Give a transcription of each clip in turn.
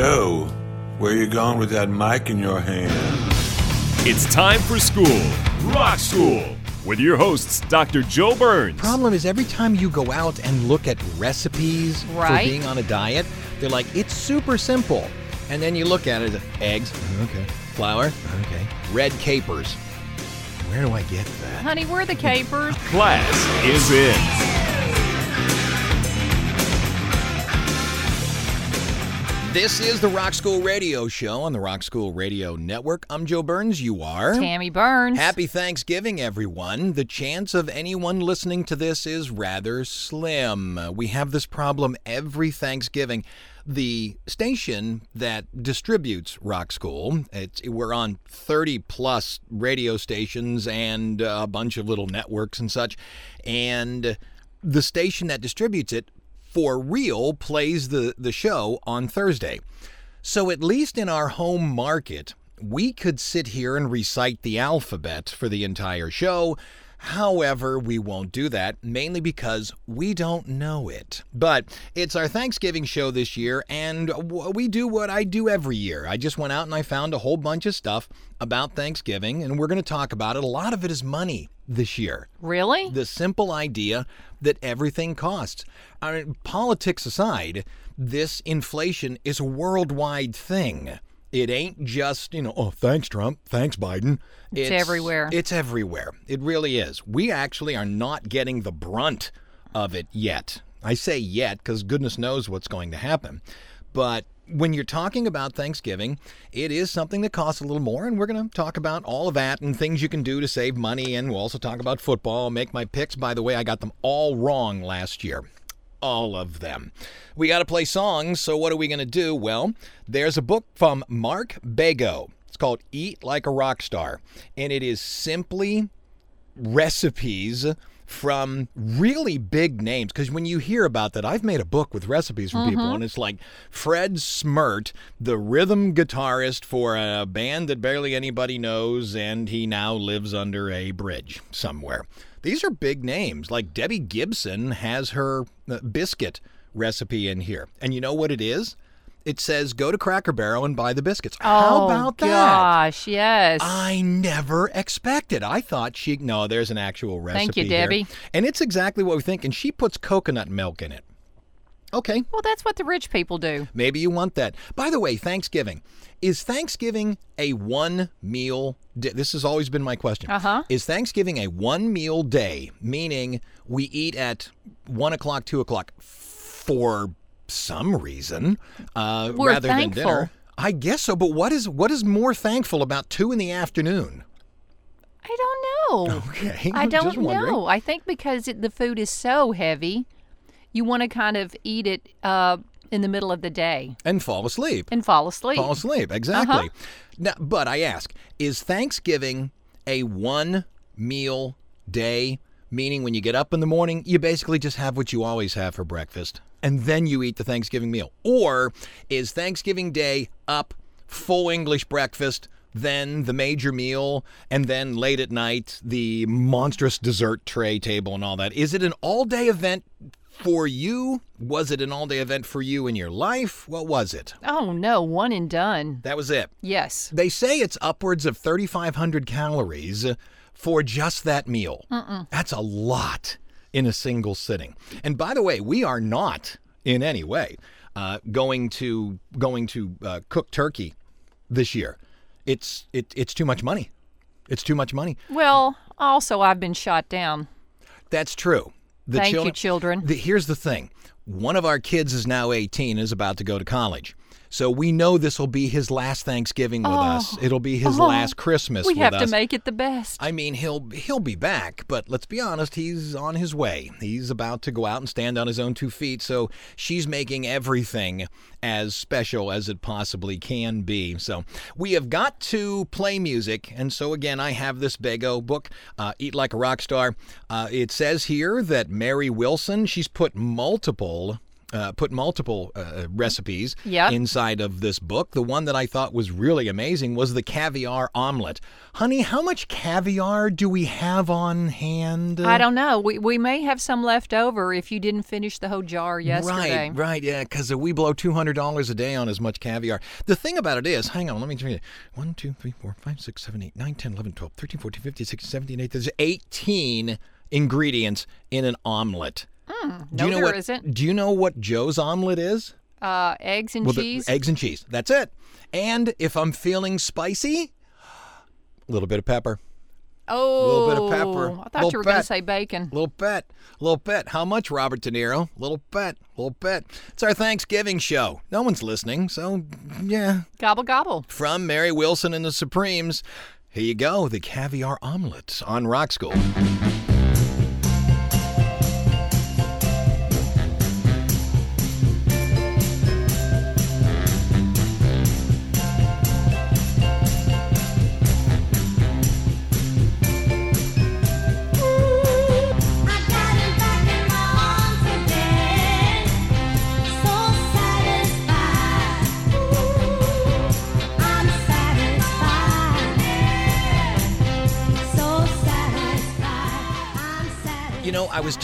Hey Joe, where you going with that mic in your hand? It's time for school, Rock School, with your hosts, Dr. Joe Burns. Problem is, every time you go out and look at recipes Right. for being on a diet, they're like, it's super simple. And then you look at it, eggs, okay. Flour, okay. Red capers. Where do I get that? Honey, we're the capers. Class is in. This is the Rock School Radio Show on the Rock School Radio Network. I'm Joe Burns. You are. Tammy Burns. Happy Thanksgiving, everyone. The chance of anyone listening to this is rather slim. We have this problem every Thanksgiving. The station that distributes Rock School, it's, we're on 30 plus radio stations and a bunch of little networks and such. And the station that distributes it for real plays the, the show on Thursday. So, at least in our home market, we could sit here and recite the alphabet for the entire show. However, we won't do that, mainly because we don't know it. But it's our Thanksgiving show this year, and we do what I do every year. I just went out and I found a whole bunch of stuff about Thanksgiving, and we're going to talk about it. A lot of it is money this year Really? the simple idea that everything costs. I mean, politics aside, this inflation is a worldwide thing. It ain't just, you know, oh, thanks, Trump. Thanks, Biden. It's everywhere. It's everywhere. It really is. We actually are not getting the brunt of it yet. I say yet because goodness knows what's going to happen. But when you're talking about Thanksgiving, it is something that costs a little more, and we're going to talk about all of that and things you can do to save money. And we'll also talk about football, make my picks. By the way, I got them all wrong last year. All of them. We got to play songs, so what are we going to do? Well, there's a book from Mark Bego. It's called Eat Like a Rock Star, and it is simply recipes from really big names because when you hear about that i've made a book with recipes from people mm-hmm. and it's like fred smirt the rhythm guitarist for a band that barely anybody knows and he now lives under a bridge somewhere these are big names like debbie gibson has her uh, biscuit recipe in here and you know what it is it says go to cracker barrel and buy the biscuits how oh, about that Gosh, yes. I never expected. I thought she no, there's an actual recipe. Thank you, here. Debbie. And it's exactly what we think. And she puts coconut milk in it. Okay, well, that's what the rich people do. maybe you want that. By the way, Thanksgiving is Thanksgiving a one meal? Day? This has always been my question. Uh-huh. Is Thanksgiving a one meal day, meaning we eat at one o'clock, two o'clock for some reason, uh, We're rather thankful. than dinner? I guess so. But what is what is more thankful about two in the afternoon? I don't know. Okay, I just don't know. I think because it, the food is so heavy, you want to kind of eat it uh, in the middle of the day and fall asleep. and fall asleep. Fall asleep, exactly. Uh-huh. Now, but I ask, is Thanksgiving a one meal day? Meaning, when you get up in the morning, you basically just have what you always have for breakfast, and then you eat the Thanksgiving meal. Or is Thanksgiving Day up, full English breakfast, then the major meal, and then late at night, the monstrous dessert tray table and all that? Is it an all day event for you? Was it an all day event for you in your life? What was it? Oh no, one and done. That was it. Yes. They say it's upwards of 3,500 calories for just that meal. That's a lot in a single sitting. And by the way, we are not in any way uh, going to going to uh, cook turkey this year. It's it, it's too much money. It's too much money. Well, also I've been shot down. That's true. The Thank you, children. The, here's the thing. One of our kids is now 18 is about to go to college. So we know this will be his last Thanksgiving with us. It'll be his Oh, last Christmas we have us. to make it the best. I mean, he'll he'll be back, but let's be honest, he's on his way. He's about to go out and stand on his own two feet, so she's making everything as special as it possibly can be. So we have got to play music, and so again, I have this Bego book, uh, Eat Like a Rock Star. Uh, it says here that Mary Wilson, she's put multiple. Uh, put multiple uh, recipes Yep. inside of this book. The one that I thought was really amazing was the caviar omelet. Honey, how much caviar do we have on hand? I don't know. We, we may have some left over if you didn't finish the whole jar yesterday. Right, right, yeah, because we blow two hundred dollars a day on as much caviar. The thing about it is, hang on, let me tell you. 1, 2, 3, 4, 5, 6, 7, 8, 9, 10, 11, 12, 13, 14, 15, 16, 17, 18. There's 18 ingredients in an omelet. No, Do you know there what, isn't. Do you know what Joe's omelet is? Uh, eggs and Well, the- cheese. eggs and cheese. That's it. And if I'm feeling spicy, a little bit of pepper. oh, little bit of pepper, I thought little you were going to say bacon. Little bit, little bit. How much, Robert De Niro? Little bit, little bit. It's our Thanksgiving show. No one's listening, so yeah. Gobble gobble. From Mary Wilson and the Supremes, here you go. The caviar omelet on Rock School.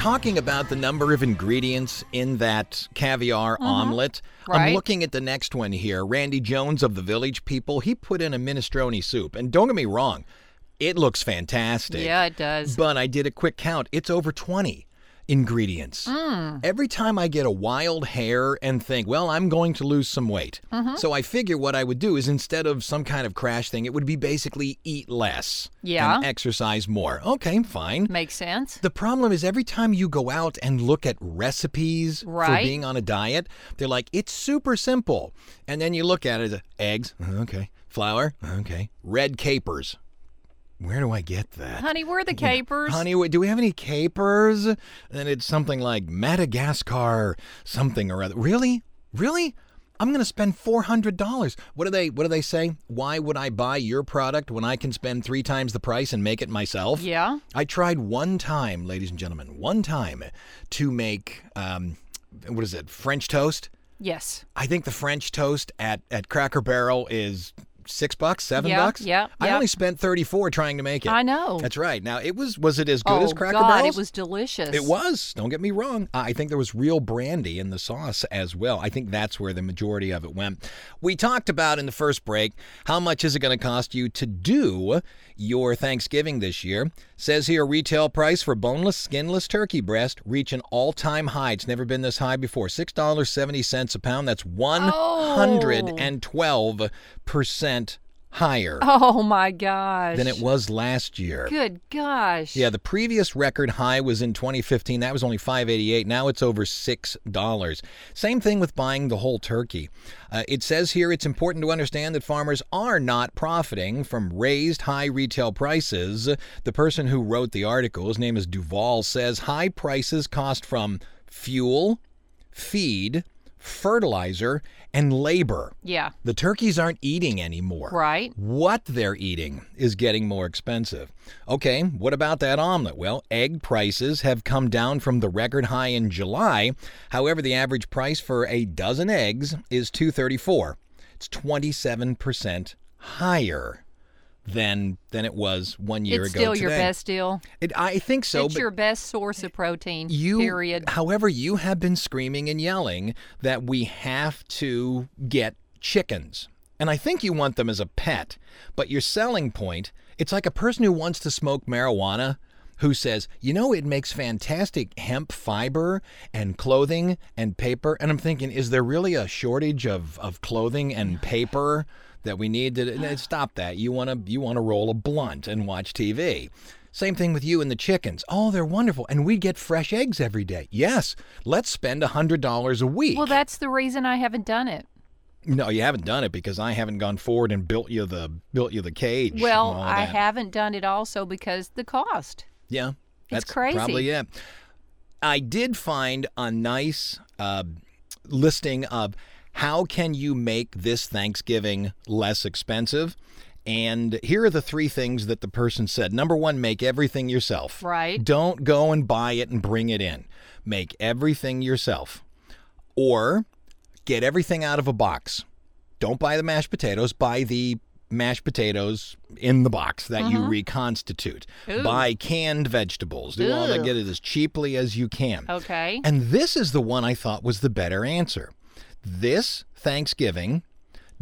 Talking about the number of ingredients in that caviar omelet. I'm Mm-hmm. Looking at the next one here. Randy Jones of the Village People, he put in a minestrone soup. And don't get me wrong, it looks fantastic. Yeah, it does. But I did a quick count. It's over 20 ingredients. Mm. Every time I get a wild hair and think, well, I'm going to lose some weight. Mm-hmm. So I figure what I would do is instead of some kind of crash thing, it would be basically eat less Yeah. and exercise more. Okay, fine. Makes sense. The problem is every time you go out and look at recipes for being on a diet, they're like, it's super simple. And then you look at it, eggs, okay, flour, okay, red capers. Where do I get that? Honey, where are the capers? Honey, do we have any capers? And it's something like Madagascar, something or other. Really? Really? I'm going to spend four hundred dollars. What do they? What do they say? Why would I buy your product when I can spend three times the price and make it myself? Yeah. I tried one time, ladies and gentlemen, one time to make um, what is it? French toast. Yes. I think the French toast at at Cracker Barrel is six bucks, seven Yeah, bucks. yeah, I yeah. only spent thirty four trying to make it. I know. That's right. Now it was was it as good oh, as Cracker God, Barrel's? it was delicious. It was. Don't get me wrong. I think there was real brandy in the sauce as well. I think that's where the majority of it went. We talked about in the first break how much is it going to cost you to do your Thanksgiving this year. Says here retail price for boneless, skinless turkey breast reach an all-time high. It's never been this high before. Six dollars seventy cents a pound. That's oh. one hundred and twelve percent higher Oh, my gosh. than it was last year. Good gosh. Yeah, the previous record high was in 2015. That was only 588. Now it's over $6. Same thing with buying the whole turkey. Uh, it says here it's important to understand that farmers are not profiting from raised high retail prices. The person who wrote the article, his name is Duval, says high prices cost from fuel, feed, fertilizer, and labor. Yeah. The turkeys aren't eating anymore. Right. What they're eating is getting more expensive. Okay, what about that omelet? Well, egg prices have come down from the record high in July. However, the average price for a dozen eggs is 234. It's 27% higher than than it was one year it's ago still today. your best deal. It, I think so, it's your best source of protein. you period. however you have been screaming and yelling that we have to get chickens and i think you want them as a pet but your selling point it's like a person who wants to smoke marijuana who says you know it makes fantastic hemp fiber and clothing and paper and i'm thinking is there really a shortage of, of clothing and paper that we need to eh, stop that you want to you want to roll a blunt and watch tv same thing with you and the chickens. Oh, they're wonderful. And we get fresh eggs every day. Yes, let's spend a $100 a week. well, that's the reason I haven't done it. No, you haven't done it because I haven't gone forward and built you the built you the cage. Well, I haven't done it also because the cost. Yeah, It's that's crazy. Probably it. I did find a nice uh, listing of how can you make this Thanksgiving less expensive. And here are the three things that the person said. Number one, make everything yourself. Right. Don't go and buy it and bring it in. Make everything yourself. Or get everything out of a box. Don't buy the mashed potatoes, buy the mashed potatoes in the box that you mm-hmm. reconstitute. Ooh. Buy canned vegetables. Do all that, get it as cheaply as you can. Okay. And this is the one I thought was the better answer. This Thanksgiving,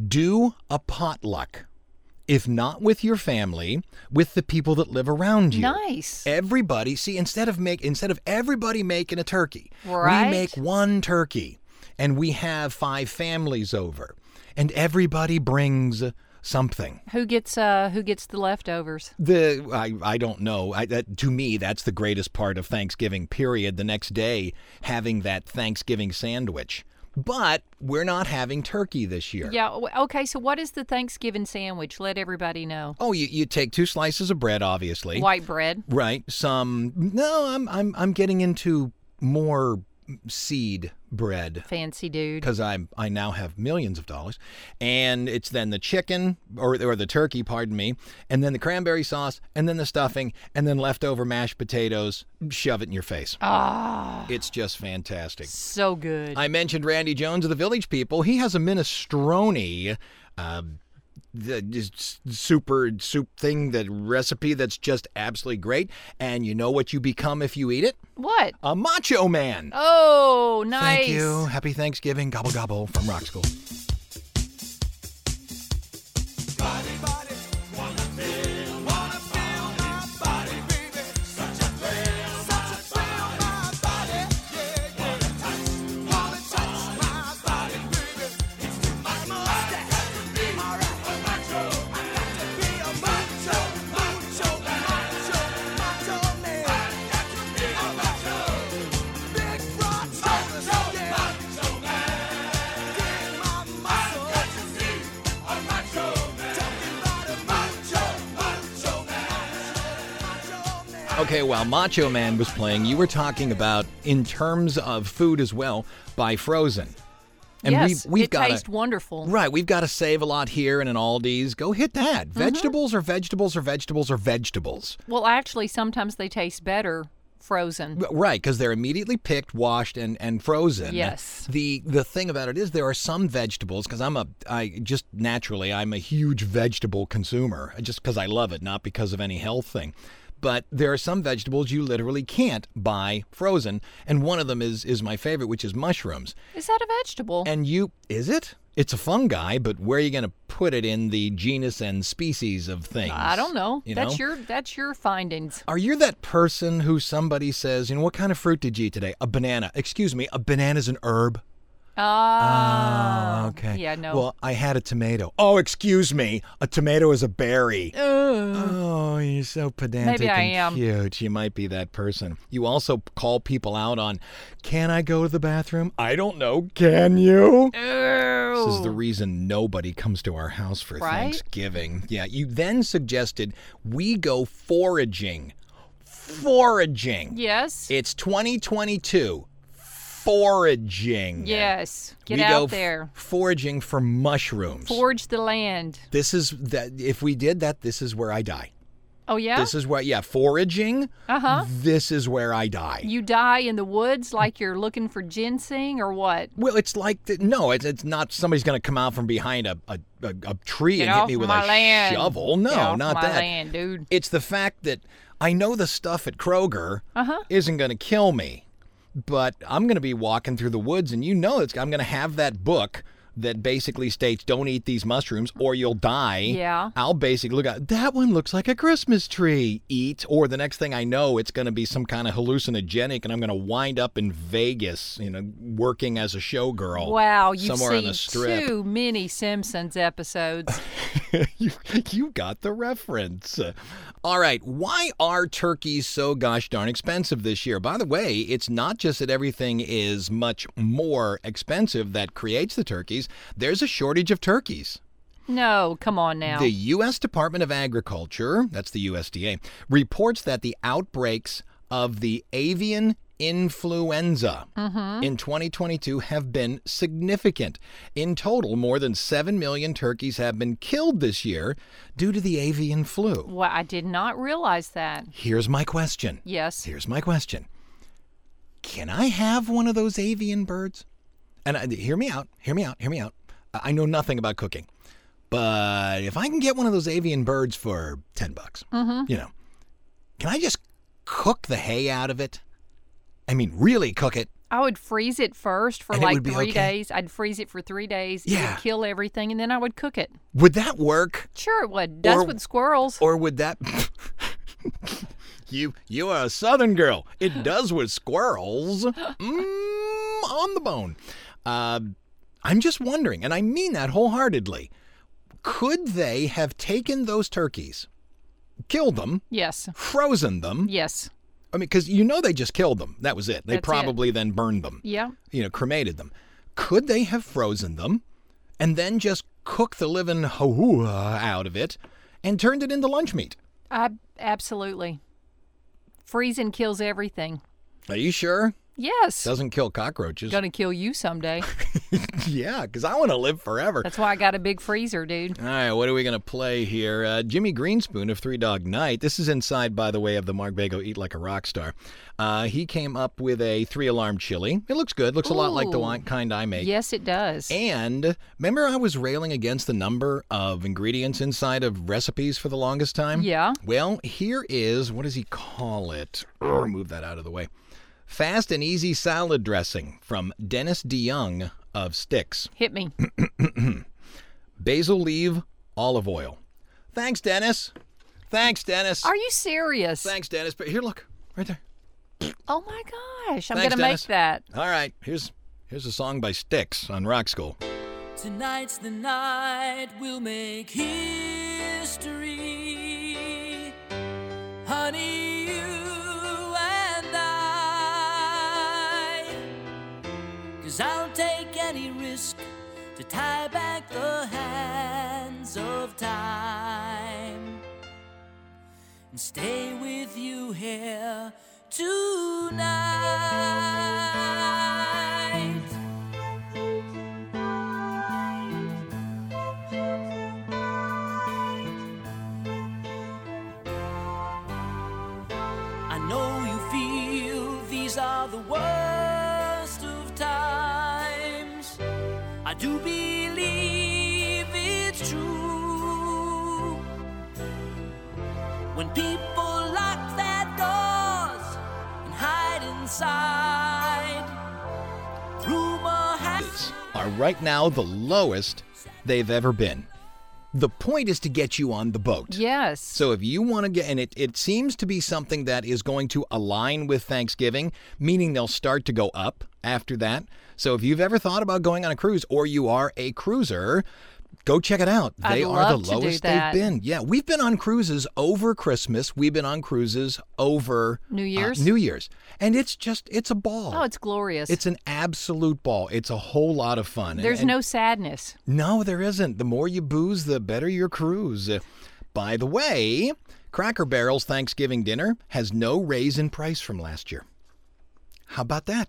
do a potluck. If not with your family, with the people that live around you. Nice. Everybody, see, instead of make instead of everybody making a turkey, Right. we make one turkey and we have five families over. And everybody brings something. Who gets uh who gets the leftovers? The I, I don't know. I, that, to me, that's the greatest part of Thanksgiving. Period. The next day, having that Thanksgiving sandwich. But we're not having turkey this year. Yeah. Okay. So what is the Thanksgiving sandwich? Let everybody know. Oh, you, you take two slices of bread, obviously. White bread. Right. Some. No, I'm I'm I'm getting into more seed bread Fancy dude. because I'm I now have millions of dollars, and it's then the chicken or or the turkey, pardon me, and then the cranberry sauce, and then the stuffing, and then leftover mashed potatoes. Shove it in your face. Ah, It's just fantastic. so good. I mentioned Randy Jones of the Village People. He has a minestrone. Uh, the super soup thing, the recipe that's just absolutely great. And you know what you become if you eat it? what? A macho man. Oh, nice. Thank you. Happy Thanksgiving. Gobble gobble from Rock School. While Macho Man was playing, you were talking about in terms of food as well by Frozen. And yes, we've, we've it got tastes wonderful. right. We've got to save a lot here and in Aldi's. Go hit that. Mm-hmm. Vegetables or vegetables or vegetables or vegetables. Well, actually, sometimes they taste better frozen. Right, because they're immediately picked, washed, and, and frozen. Yes. The the thing about it is there are some vegetables because I'm a I just naturally I'm a huge vegetable consumer just because I love it, not because of any health thing. But there are some vegetables you literally can't buy frozen, and one of them is is my favorite, which is mushrooms. Is that a vegetable? And you is it? It's a fungi, but where are you going to put it in the genus and species of things? I don't know. You that's know? your that's your findings. Are you that person who somebody says, you know, what kind of fruit did you eat today? A banana. Excuse me, a banana's an herb. Ah. okay. Yeah. No. Well, I had a tomato. Oh, excuse me, a tomato is a berry. Oh, you're so pedantic Maybe I and am. cute. You might be that person. You also call people out on, can I go to the bathroom? I don't know. Can you? This is the reason nobody comes to our house for Right? Thanksgiving. Yeah, you then suggested we go foraging. Foraging. yes. It's 2022. Foraging. yes. Get we out f- there. foraging for mushrooms. Forge the land. this is that if we did that, this is where I die. Oh yeah. This is where yeah, foraging. Uh huh. This is where I die. You die in the woods like you're looking for ginseng or what? well, it's like the, no, it's it's not somebody's going to come out from behind a a, a, a tree Get and hit me with a land. shovel. No, not that. land, dude. It's the fact that I know the stuff at Kroger Uh-huh. isn't going to kill me, but I'm going to be walking through the woods, and you know it's I'm going to have that book that basically states don't eat these mushrooms or you'll die. Yeah. I'll basically look at that one looks like a Christmas tree. Eat, or the next thing I know, it's going to be some kind of hallucinogenic, and I'm going to wind up in Vegas, you know, working as a showgirl. Wow, you've somewhere on seen the strip. too many Simpsons episodes. you, you got the reference. All right. Why are turkeys so gosh darn expensive this year? By the way, it's not just that everything is much more expensive that creates the turkeys, there's a shortage of turkeys. No, come on now. The U.S. Department of Agriculture, that's the USDA, reports that the outbreaks of the avian influenza in 2022 have been significant. In total, more than 7 million turkeys have been killed this year due to the avian flu. well, I did not realize that. Here's my question. Yes. Here's my question. Can I have one of those avian birds? And uh, hear me out. Hear me out. Hear me out. I I know nothing about cooking, but if I can get one of those avian birds for ten bucks, you know, can I just cook the hay out of it? I mean, really cook it. I would freeze it first for And like three okay? days. I'd freeze it for three days. It Yeah. would kill everything, and then I would cook it. Would that work, Sure, it would. Does Or- with squirrels. or would that? you you are a Southern girl. It does with squirrels. Mm, on the bone. Uh, I'm just wondering, and I mean that wholeheartedly. Could they have taken those turkeys, killed them, yes. frozen them? Yes. I mean, because you know they just killed them. That was it. They That's it. probably then burned them. Yeah. you know, cremated them. Could they have frozen them and then just cooked the living hoo out of it and turned it into lunch meat? I absolutely. Freezing kills everything. Are you sure? Yes. Doesn't kill cockroaches. Gonna kill you someday. yeah, because I want to live forever. That's why I got a big freezer, dude. All right, what are we going to play here? Uh, Jimmy Greenspoon of Three Dog Night. This is inside, by the way, of the Mark Bego Eat Like a Rock Star. Uh, he came up with a three alarm chili. It looks good. Looks a lot like the kind I make. Yes, it does. And remember, I was railing against the number of ingredients inside of recipes for the longest time? Yeah. Well, here is what does he call it? Move that out of the way. Fast and easy salad dressing from Dennis DeYoung of Styx. Hit me. Basil leaf, olive oil. Thanks, Dennis. Thanks, Dennis. Are you serious? Thanks, Dennis. But here, look, right there. Oh my gosh, I'm Thanks, gonna Dennis. make that. All right, here's here's a song by Styx on Rock School. Tonight's the night we'll make history. Honey, Cause I'll take any risk to tie back the hands of time and stay with you here tonight. Do believe it's true. When people lock their doors and hide inside, rumor has. Are right now the lowest they've ever been. The point is to get you on the boat. Yes. So if you want to get, and it, it seems to be something that is going to align with Thanksgiving, meaning they'll start to go up after that. So if you've ever thought about going on a cruise or you are a cruiser, go check it out. I'd They are love the lowest they've been. Yeah, we've been on cruises over Christmas. We've been on cruises over New uh, Year's? New Year's. And it's just, it's a ball. oh, it's glorious. It's an absolute ball. It's a whole lot of fun. There's and- no sadness. no, there isn't. The more you booze, the better your cruise. Uh, By the way, Cracker Barrel's Thanksgiving dinner has no raise in price from last year. How about that?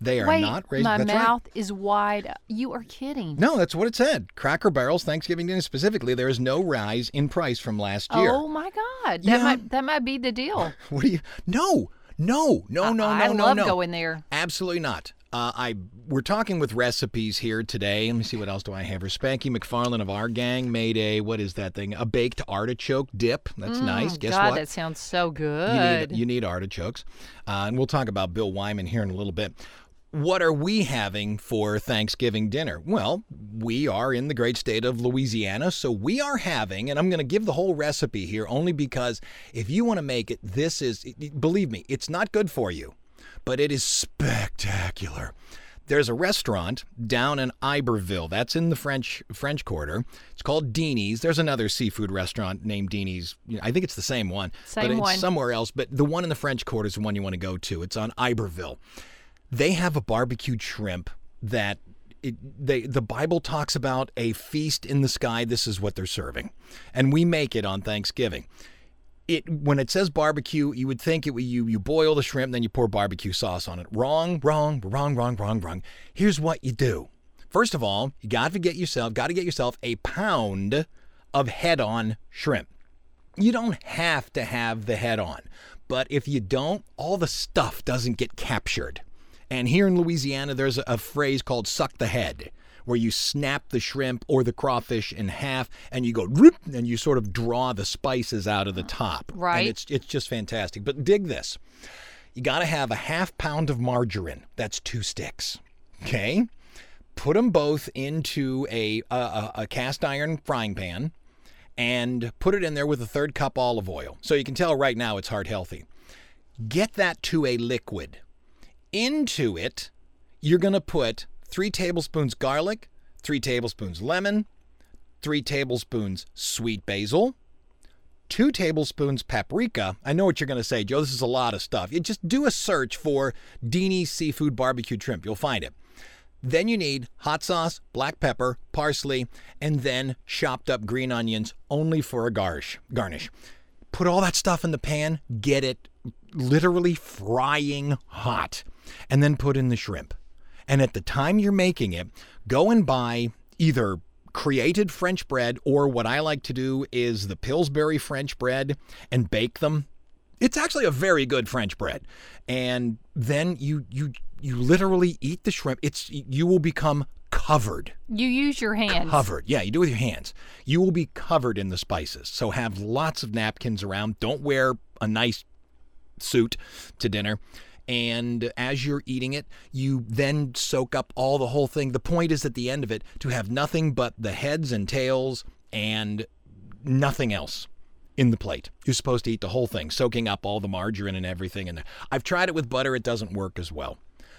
They are Wait, not raising. my mouth right. is wide. You are kidding. No, that's what it said. Cracker Barrel's Thanksgiving dinner specifically, there is no rise in price from last year. Oh my God, that Yeah. might that might be the deal. What do you? No, no, no, no, I, no, I no, love no. going there. Absolutely not. Uh, I we're talking with recipes here today. Let me see what else do I have. here. Spanky McFarland of our gang made a what is that thing? A baked artichoke dip. That's nice. Guess Mm, God, what? that sounds so you good. need you need artichokes, uh, and we'll talk about Bill Wyman here in a little bit. What are we having for Thanksgiving dinner? Well, we are in the great state of Louisiana, so we are having, and I'm going to give the whole recipe here only because if you want to make it, this is, believe me, it's not good for you, but it is spectacular. There's a restaurant down in Iberville. That's in the French French Quarter. It's called Deanie's. There's another seafood restaurant named Deanie's. I think it's the same one, same but it's one. somewhere else. But the one in the French Quarter is the one you want to go to. It's on Iberville. They have a barbecued shrimp that it, they the Bible talks about a feast in the sky. This is what they're serving, and we make it on Thanksgiving. It when it says barbecue, you would think it you you boil the shrimp, then you pour barbecue sauce on it. Wrong, wrong, wrong, wrong, wrong, wrong. Here's what you do. First of all, you got to get yourself got to get yourself a pound of head-on shrimp. You don't have to have the head on, but if you don't, all the stuff doesn't get captured. And here in Louisiana, there's a, phrase called suck the head, where you snap the shrimp or the crawfish in half and you go and you sort of draw the spices out of the top. Right. And it's it's just fantastic. But dig this. You got to have a half pound of margarine. That's two sticks. Okay? Put them both into a, a, a, a cast iron frying pan and put it in there with a third cup olive oil. So you can tell right now it's heart healthy. Get that to a liquid. Into it, you're going to put three tablespoons garlic, three tablespoons lemon, three tablespoons sweet basil, two tablespoons paprika. I know what you're going to say, Joe. This is a lot of stuff. You just do a search for Deanie's Seafood Barbecue Shrimp. You'll find it. Then you need hot sauce, black pepper, parsley, and then chopped up green onions only for a garnish. Garnish. Put all that stuff in the pan, get it literally frying hot, and then put in the shrimp. And at the time you're making it, go and buy either created French bread or what I like to do is the Pillsbury French bread and bake them. It's actually a very good French bread. And then you you you literally eat the shrimp. It's you will become covered. You use your hands. Covered. Yeah, you do it with your hands. You will be covered in the spices. So have lots of napkins around. Don't wear a nice suit to dinner. And as you're eating it, you then soak up all the whole thing. The point is at the end of it to have nothing but the heads and tails and nothing else in the plate. You're supposed to eat the whole thing, soaking up all the margarine and everything And. I've tried it with butter, it doesn't work as well.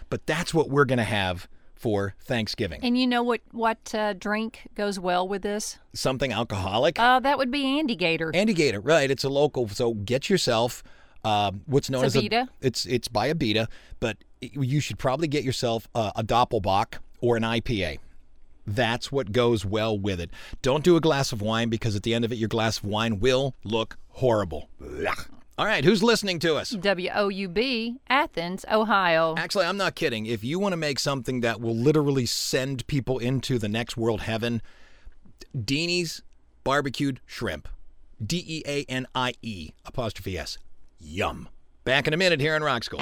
But that's what we're going to have for Thanksgiving. And you know what what uh, drink goes well with this? Something alcoholic. Uh, that would be Andygator. Andy Gator, right? It's a local. So get yourself uh, what's known It's as Abita? a. It's it's by Abita, but it- you should probably get yourself a, a Doppelbock or an IPA. That's what goes well with it. Don't do a glass of wine because at the end of it, your glass of wine will look horrible. Ugh. All right, who's listening to us? W O U B, Athens, Ohio. Actually, I'm not kidding. If you want to make something that will literally send people into the next world heaven, Deanie's barbecued shrimp. D E A N I E apostrophe S. Yum. Back in a minute here in Rock School.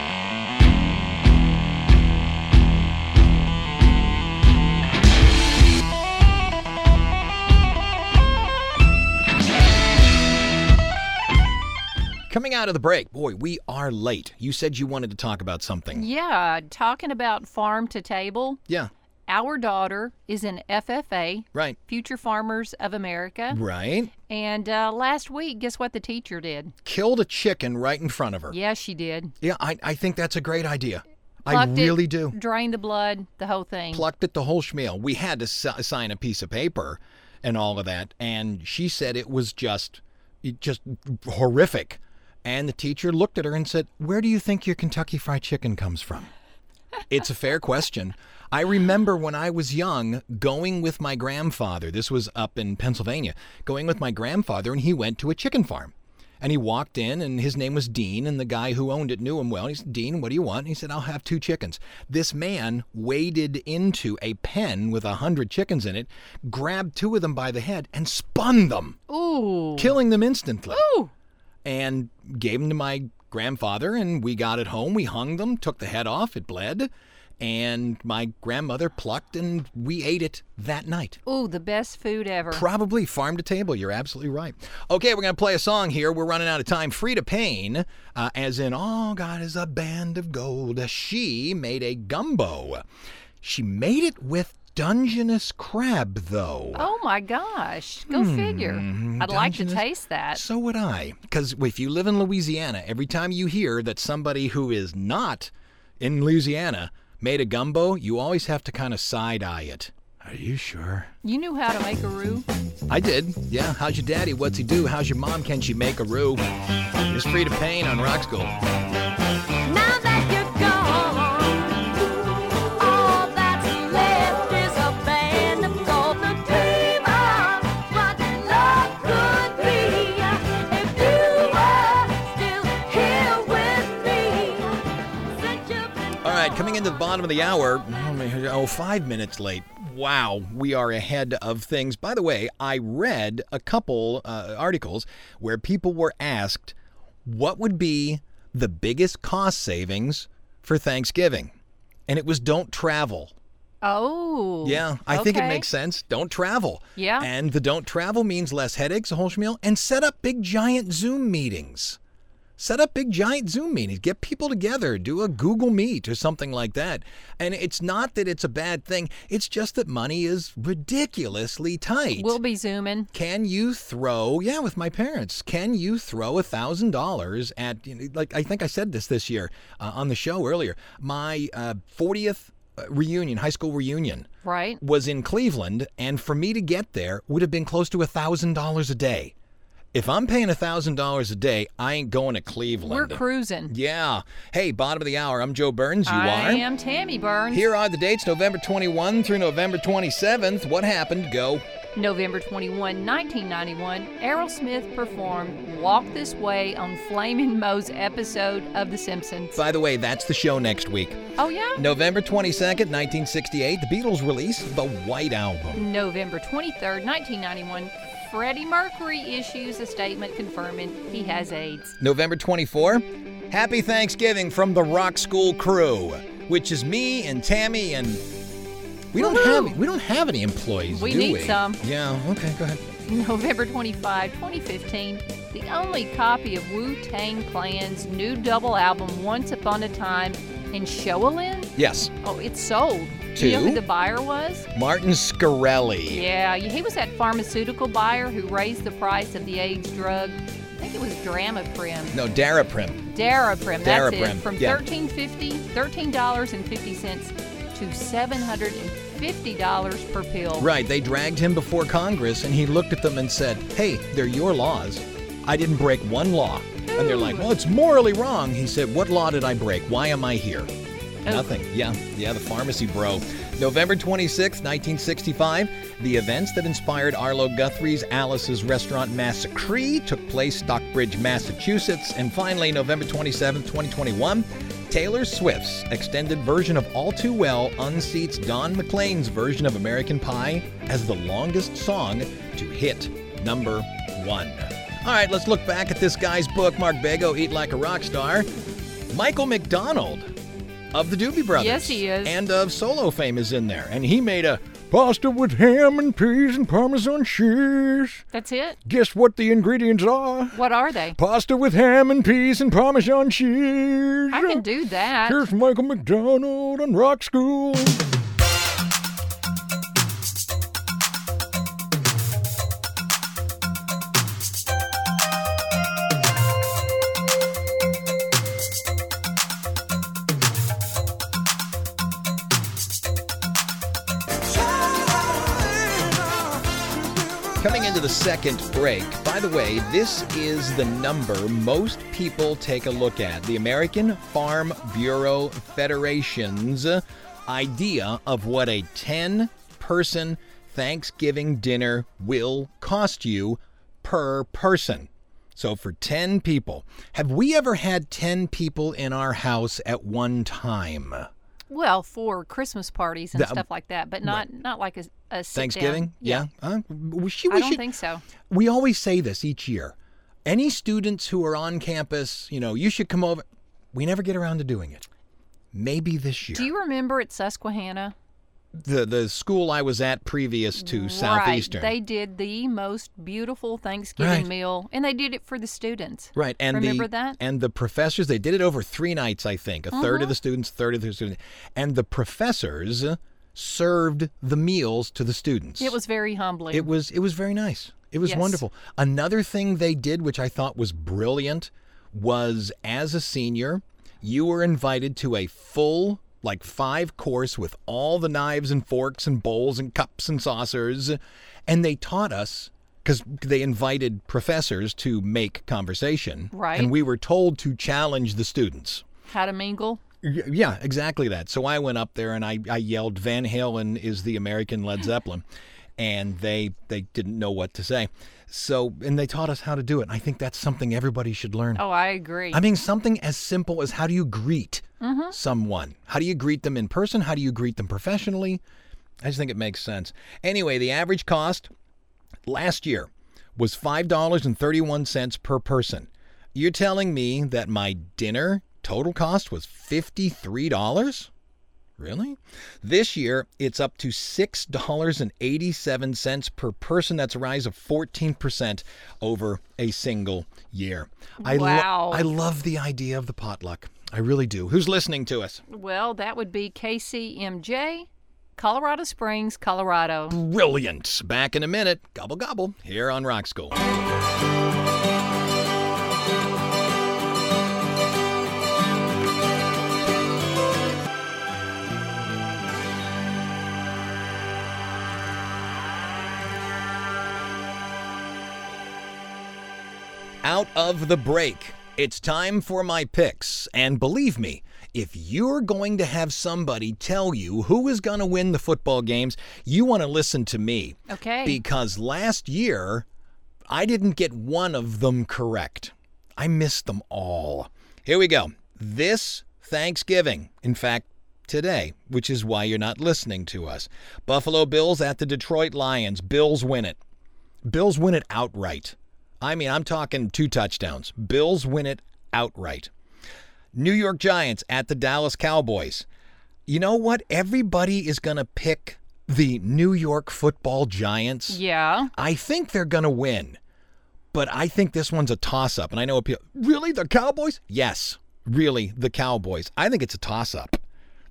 Coming out of the break, boy, we are late. You said you wanted to talk about something. Yeah, talking about farm to table. Yeah, Our daughter is in FFA, right. Future Farmers of America. Right. And uh, last week, guess what the teacher did? Killed a chicken right in front of her. Yeah, she did. Yeah, I, I think that's a great idea. I Plucked it, really do. Drained the blood, the whole thing. Plucked it the whole schmeal. We had to si- sign a piece of paper and all of that, and she said it was just, just horrific. And the teacher looked at her and said, "Where do you think your Kentucky Fried Chicken comes from?" It's a fair question. I remember when I was young going with my grandfather. This was up in Pennsylvania. Going with my grandfather, and he went to a chicken farm. And he walked in, and his name was Dean, and the guy who owned it knew him well. He said, Dean, what do you want? And he said, I'll have two chickens. This man waded into a pen with a hundred chickens in it, grabbed two of them by the head, and spun them, Ooh. killing them instantly Ooh. and gave them to my grandfather and we got it home we hung them took the head off it bled and my grandmother plucked and we ate it that night Ooh, the best food ever. probably farm to table you're absolutely right okay we're going to play a song here we're running out of time freda payne uh, as in Oh, god is a band of gold she made a gumbo she made it with dungeness crab though Oh my gosh. Go figure. I'd like to taste that. So would I. Because if you live in Louisiana, every time you hear that somebody who is not in Louisiana made a gumbo, you always have to kind of side eye it. Are you sure? You knew how to make a roux? I did. Yeah. How's your daddy? What's he do? How's your mom? Can she make a roux? It's Freda Payne on Rock School. Right, coming into the bottom of the hour. Oh, oh, five minutes late. Wow, we are ahead of things. By the way, I read a couple uh, articles where people were asked what would be the biggest cost savings for Thanksgiving, and it was don't travel. Oh. Yeah, I think it makes sense. Don't travel. Yeah. And the don't travel means less headaches, a whole schmeal, and set up big giant Zoom meetings. Set up big giant Zoom meetings. Get people together. Do a Google Meet or something like that. And it's not that it's a bad thing. It's just that money is ridiculously tight. We'll be zooming. Can you throw? Yeah, with my parents. Can you throw a thousand dollars at? You know, like I think I said this this year uh, on the show earlier. My uh, 40th reunion, high school reunion Right. was in Cleveland, and for me to get there would have been close to a thousand dollars a day. If I'm paying a thousand dollars a day, I ain't going to Cleveland. We're cruising. yeah. Hey, bottom of the hour. I'm Joe Burns. You I are. I am Tammy Burns. Here are the dates: November 21 through November 27th. What happened? Go. November 21, 1991, Aerosmith performed Walk This Way on Flamin' Moe's episode of The Simpsons. By the way, that's the show next week. Oh, yeah? November 22nd, 1968, the Beatles released the White Album. November 23rd, 1991, Freddie Mercury issues a statement confirming he has AIDS. November 24, Happy Thanksgiving from the Rock School crew, which is me and Tammy and we don't Woohoo! have we don't have any employees, We need we? some. Yeah, okay, go ahead. November 25, 2015, the only copy of Wu Tang Clan's new double album, Once Upon a Time, in Shaolin. Yes, Oh, it's sold. Do you know who the buyer was? Martin Shkreli. Yeah, he was that pharmaceutical buyer who raised the price of the AIDS drug. I think it was Dramaprim. No, Daraprim. Daraprim, that's Daraprim, it. From yeah. $13.50, $13.50 to $750 per pill. Right, they dragged him before Congress and he looked at them and said, "Hey, they're your laws. I didn't break one law." And they're like, "Well, it's morally wrong." He said, "What law did I break? Why am I here?" Oh. Nothing. Yeah, yeah, the pharmacy bro. November 26, 1965, the events that inspired Arlo Guthrie's Alice's Restaurant Massacre took place Stockbridge, Massachusetts. And finally, November 27, 2021, Taylor Swift's extended version of All Too Well unseats Don McLean's version of American Pie as the longest song to hit number one. All right, let's look back at this guy's book, Mark Bego, Eat Like a Rock Star. Michael McDonald of the Doobie Brothers. Yes, he is. And of solo fame is in there. And he made a pasta with ham and peas and Parmesan cheese. That's it? Guess what the ingredients are? What are they? Pasta with ham and peas and Parmesan cheese. I can do that. Here's Michael McDonald on Rock School. The second break, by the way, this is the number most people take a look at. The American Farm Bureau Federation's idea of what a 10 person Thanksgiving dinner will cost you per person. So for 10 people, have we ever had 10 people in our house at one time? Well, for Christmas parties and The- stuff like that, but not not like a, a Thanksgiving? down. Yeah. Uh, we should, I don't should- think so. we always say this each year. Any students who are on campus, you know, you should come over. We never get around to doing it. Maybe this year. Do you remember at Susquehanna? The the school I was at previous to Southeastern. Right. They did the most beautiful Thanksgiving Right. meal, and they did it for the students. Right, and Remember the that? and the professors they did it over three nights, I think. A third of Uh-huh. the students, third of the students, and the professors served the meals to the students. It was very humbling. It was it was very nice. It was Yes. wonderful. Another thing they did which I thought was brilliant was as a senior, you were invited to a full like five course with all the knives and forks and bowls and cups and saucers. And they taught us because they invited professors to make conversation. Right. And we were told to challenge the students. How to mingle? Yeah, exactly that. So I went up there and I, I yelled, Van Halen is the American Led Zeppelin. And they they didn't know what to say. So and they taught us how to do it. And I think that's something everybody should learn. Oh, I agree. I mean, something as simple as how do you greet mm-hmm. someone? How do you greet them in person? How do you greet them professionally? I just think it makes sense. Anyway, the average cost last year was $5.31 per person. You're telling me that my dinner total cost was $53? Really? This year, it's up to $6.87 per person. That's a rise of 14% over a single year. I lo- Wow. I love the idea of the potluck. I really do. Who's listening to us? well, that would be KCMJ, Colorado Springs, Colorado. Brilliant. Back in a minute. Gobble, gobble. Here on Rock School. Out of the break, it's time for my picks. And believe me, if you're going to have somebody tell you who is going to win the football games, you want to listen to me. Okay. Because last year, I didn't get one of them correct. I missed them all. Here we go. This Thanksgiving, in fact, today, which is why you're not listening to us. Buffalo Bills at the Detroit Lions. Bills win it. Bills win it outright. I mean, I'm talking two touchdowns. Bills win it outright. New York Giants at the Dallas Cowboys. You know what? Everybody is going to pick the New York football Giants. yeah. I think they're going to win, but I think this one's a toss up. And I know people, really? The Cowboys? Yes, really, the Cowboys. I think it's a toss up.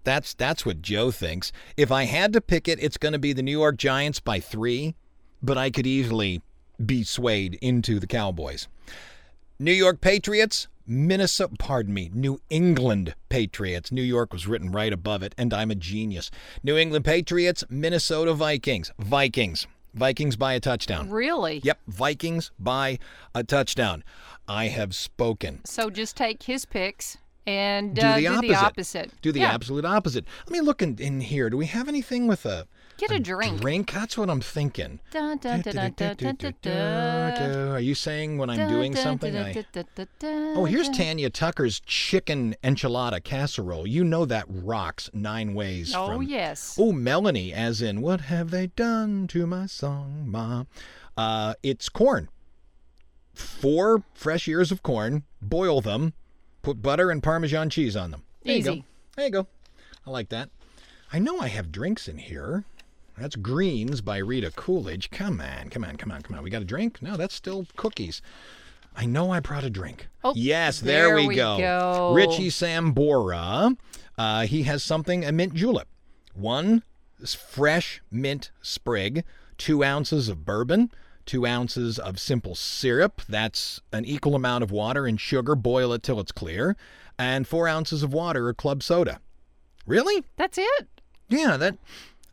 That's that's what Joe thinks. If I had to pick it, it's going to be the New York Giants by 3, but I could easily be swayed into the Cowboys. New York Patriots, Minnesota, pardon me, New England Patriots. New York was written right above it, and I'm a genius. New England Patriots, Minnesota Vikings. Vikings. Vikings by a touchdown. Really? Yep, Vikings by a touchdown. I have spoken. So just take his picks and Do uh, the do opposite. the opposite. Do the Yeah. absolute opposite. Let me look in, in here. Do we have anything with a Get a drink. drink? That's what I'm thinking. Are you saying when I'm doing something? I... Oh, here's. Tanya Tucker's chicken enchilada casserole. You know that rocks nine ways. Oh, from... yes. Oh, Melanie, as in, what have they done to my song, Ma? Uh, it's corn. Four fresh ears of corn, boil them, put butter and Parmesan cheese on them. There you Easy. go. There you go. I like that. I know I have drinks in here. That's Greens by Rita Coolidge. Come on, come on, come on, come on. We got a drink? No, that's still cookies. I know I brought a drink. Oh, yes, there, there we, we go. go. Richie Sambora. Uh, he has something, a mint julep. One fresh mint sprig, two ounces of bourbon, two ounces of simple syrup. That's an equal amount of water and sugar. Boil it till it's clear. And four ounces of water or club soda. Really? That's it. Yeah, that.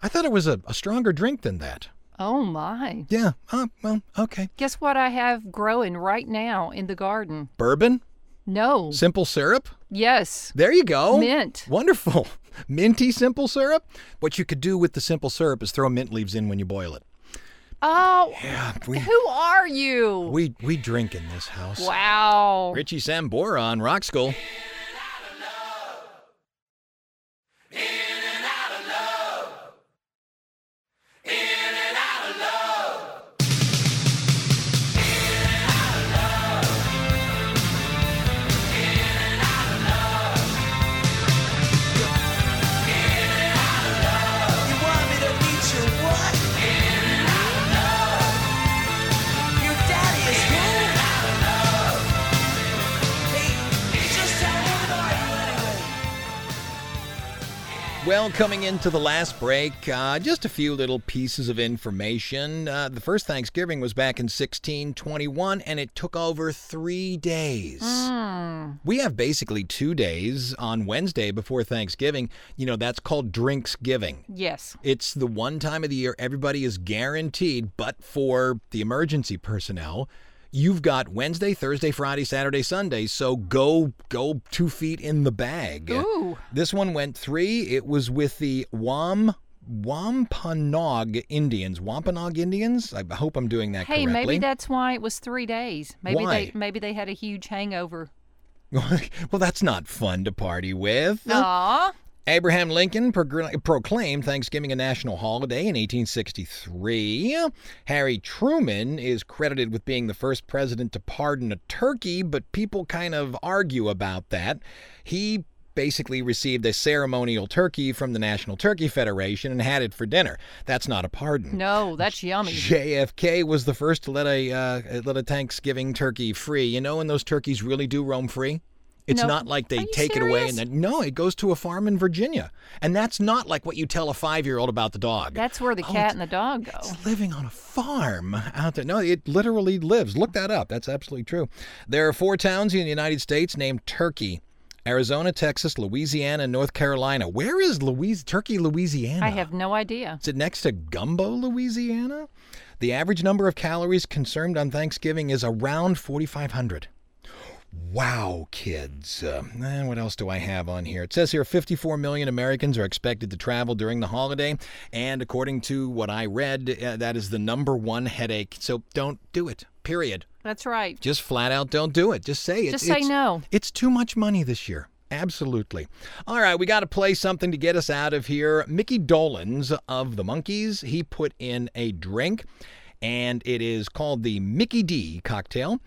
I thought it was a, a stronger drink than that. Oh, my. Yeah. Uh, well, okay. Guess what I have growing right now in the garden? Bourbon, No. simple syrup. Yes. There you go. Mint. Wonderful. Minty simple syrup. What you could do with the simple syrup is throw mint leaves in when you boil it. Oh, Yeah, we who are you? we we drink in this house. Wow. Richie Sambora on Rock School. Well, coming into the last break, uh, just a few little pieces of information. Uh, the first Thanksgiving was back in 1621, and it took over three days. We have basically two days on Wednesday before Thanksgiving. You know, that's called Drinks Giving. Yes. It's the one time of the year everybody is guaranteed, but for the emergency personnel, you've got Wednesday, Thursday, Friday, Saturday, Sunday. So go go two feet in the bag. Ooh. This one went three. It was with the Wam Wampanoag Indians. Wampanoag Indians. I hope I'm doing that Hey, correctly. Hey, maybe that's why it was three days. Maybe Why? they maybe they had a huge hangover. well, that's not fun to party with. Aw. Abraham Lincoln proclaimed Thanksgiving a national holiday in 1863. Harry Truman is credited with being the first president to pardon a turkey, but people kind of argue about that. He basically received a ceremonial turkey from the National Turkey Federation and had it for dinner. That's not a pardon. No, that's yummy. JFK was the first to let a uh, let a Thanksgiving turkey free. You know when those turkeys really do roam free? It's No. not like they take it away and then no, it goes to a farm in Virginia. And that's not like what you tell a 5-year-old about the dog. That's where the Oh, cat and the dog go. It's living on a farm out there. No, it literally lives. Look that up. That's absolutely true. There are four towns in the United States named Turkey. Arizona, Texas, Louisiana, and North Carolina. Where is Louise Turkey, Louisiana? I have no idea. Is it next to Gumbo, Louisiana? The average number of calories consumed on Thanksgiving is around 4,500. Wow, kids. Uh, what else do I have on here? It says here 54 million Americans are expected to travel during the holiday. And according to what I read, uh, that is the number one headache. So don't do it, period. That's right. Just flat out don't do it. Just say it. Just say It's- no. It's too much money this year. Absolutely. All right, we got to play something to get us out of here. Micky Dolenz of the Monkees, he put in a drink, and it is called the Mickey D cocktail.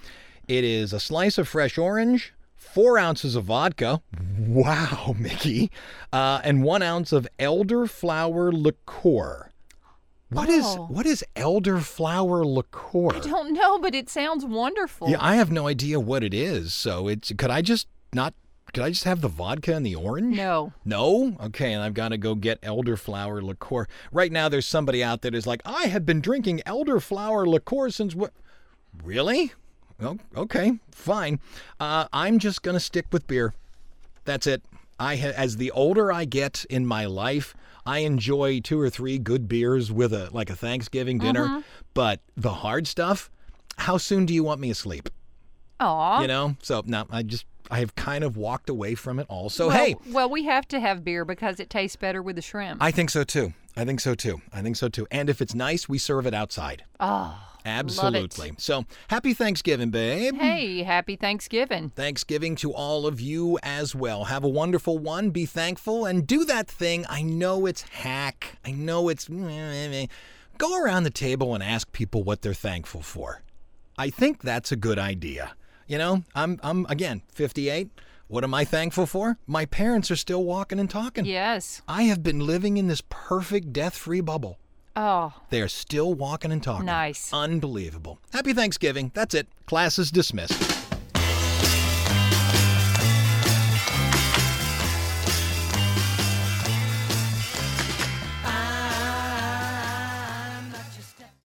It is a slice of fresh orange, four ounces of vodka. Wow, Mickey. Uh, and one ounce of elderflower liqueur. What is Oh. what is elderflower liqueur? I don't know, but it sounds wonderful. Yeah, I have no idea what it is. So it's could I just not could I just have the vodka and the orange? No. No? Okay, and I've got to go get elderflower liqueur. Right now there's somebody out there that's like, "I have been drinking elderflower liqueur since what Really? Oh, okay, fine. Uh, I'm just going to stick with beer. That's it. I ha- as the older I get in my life, I enjoy two or three good beers with a like a Thanksgiving dinner, but the hard stuff, how soon do you want me asleep? Aw. You know? So no, I just I have kind of walked away from it all. So well, hey, Well, we have to have beer because it tastes better with the shrimp. I think so too. I think so too. I think so too. And if it's nice, we serve it outside. oh. Absolutely. So happy Thanksgiving, babe. Hey, happy Thanksgiving. Thanksgiving to all of you as well. Have a wonderful one. Be thankful and do that thing. I know it's hack. I know it's. Go around the table and ask people what they're thankful for. I think that's a good idea. You know, I'm I'm again 58. What am I thankful for? My parents are still walking and talking. Yes. I have been living in this perfect death-free bubble. Oh, They are still walking and talking. Nice. Unbelievable. Happy Thanksgiving. That's it. Class is dismissed.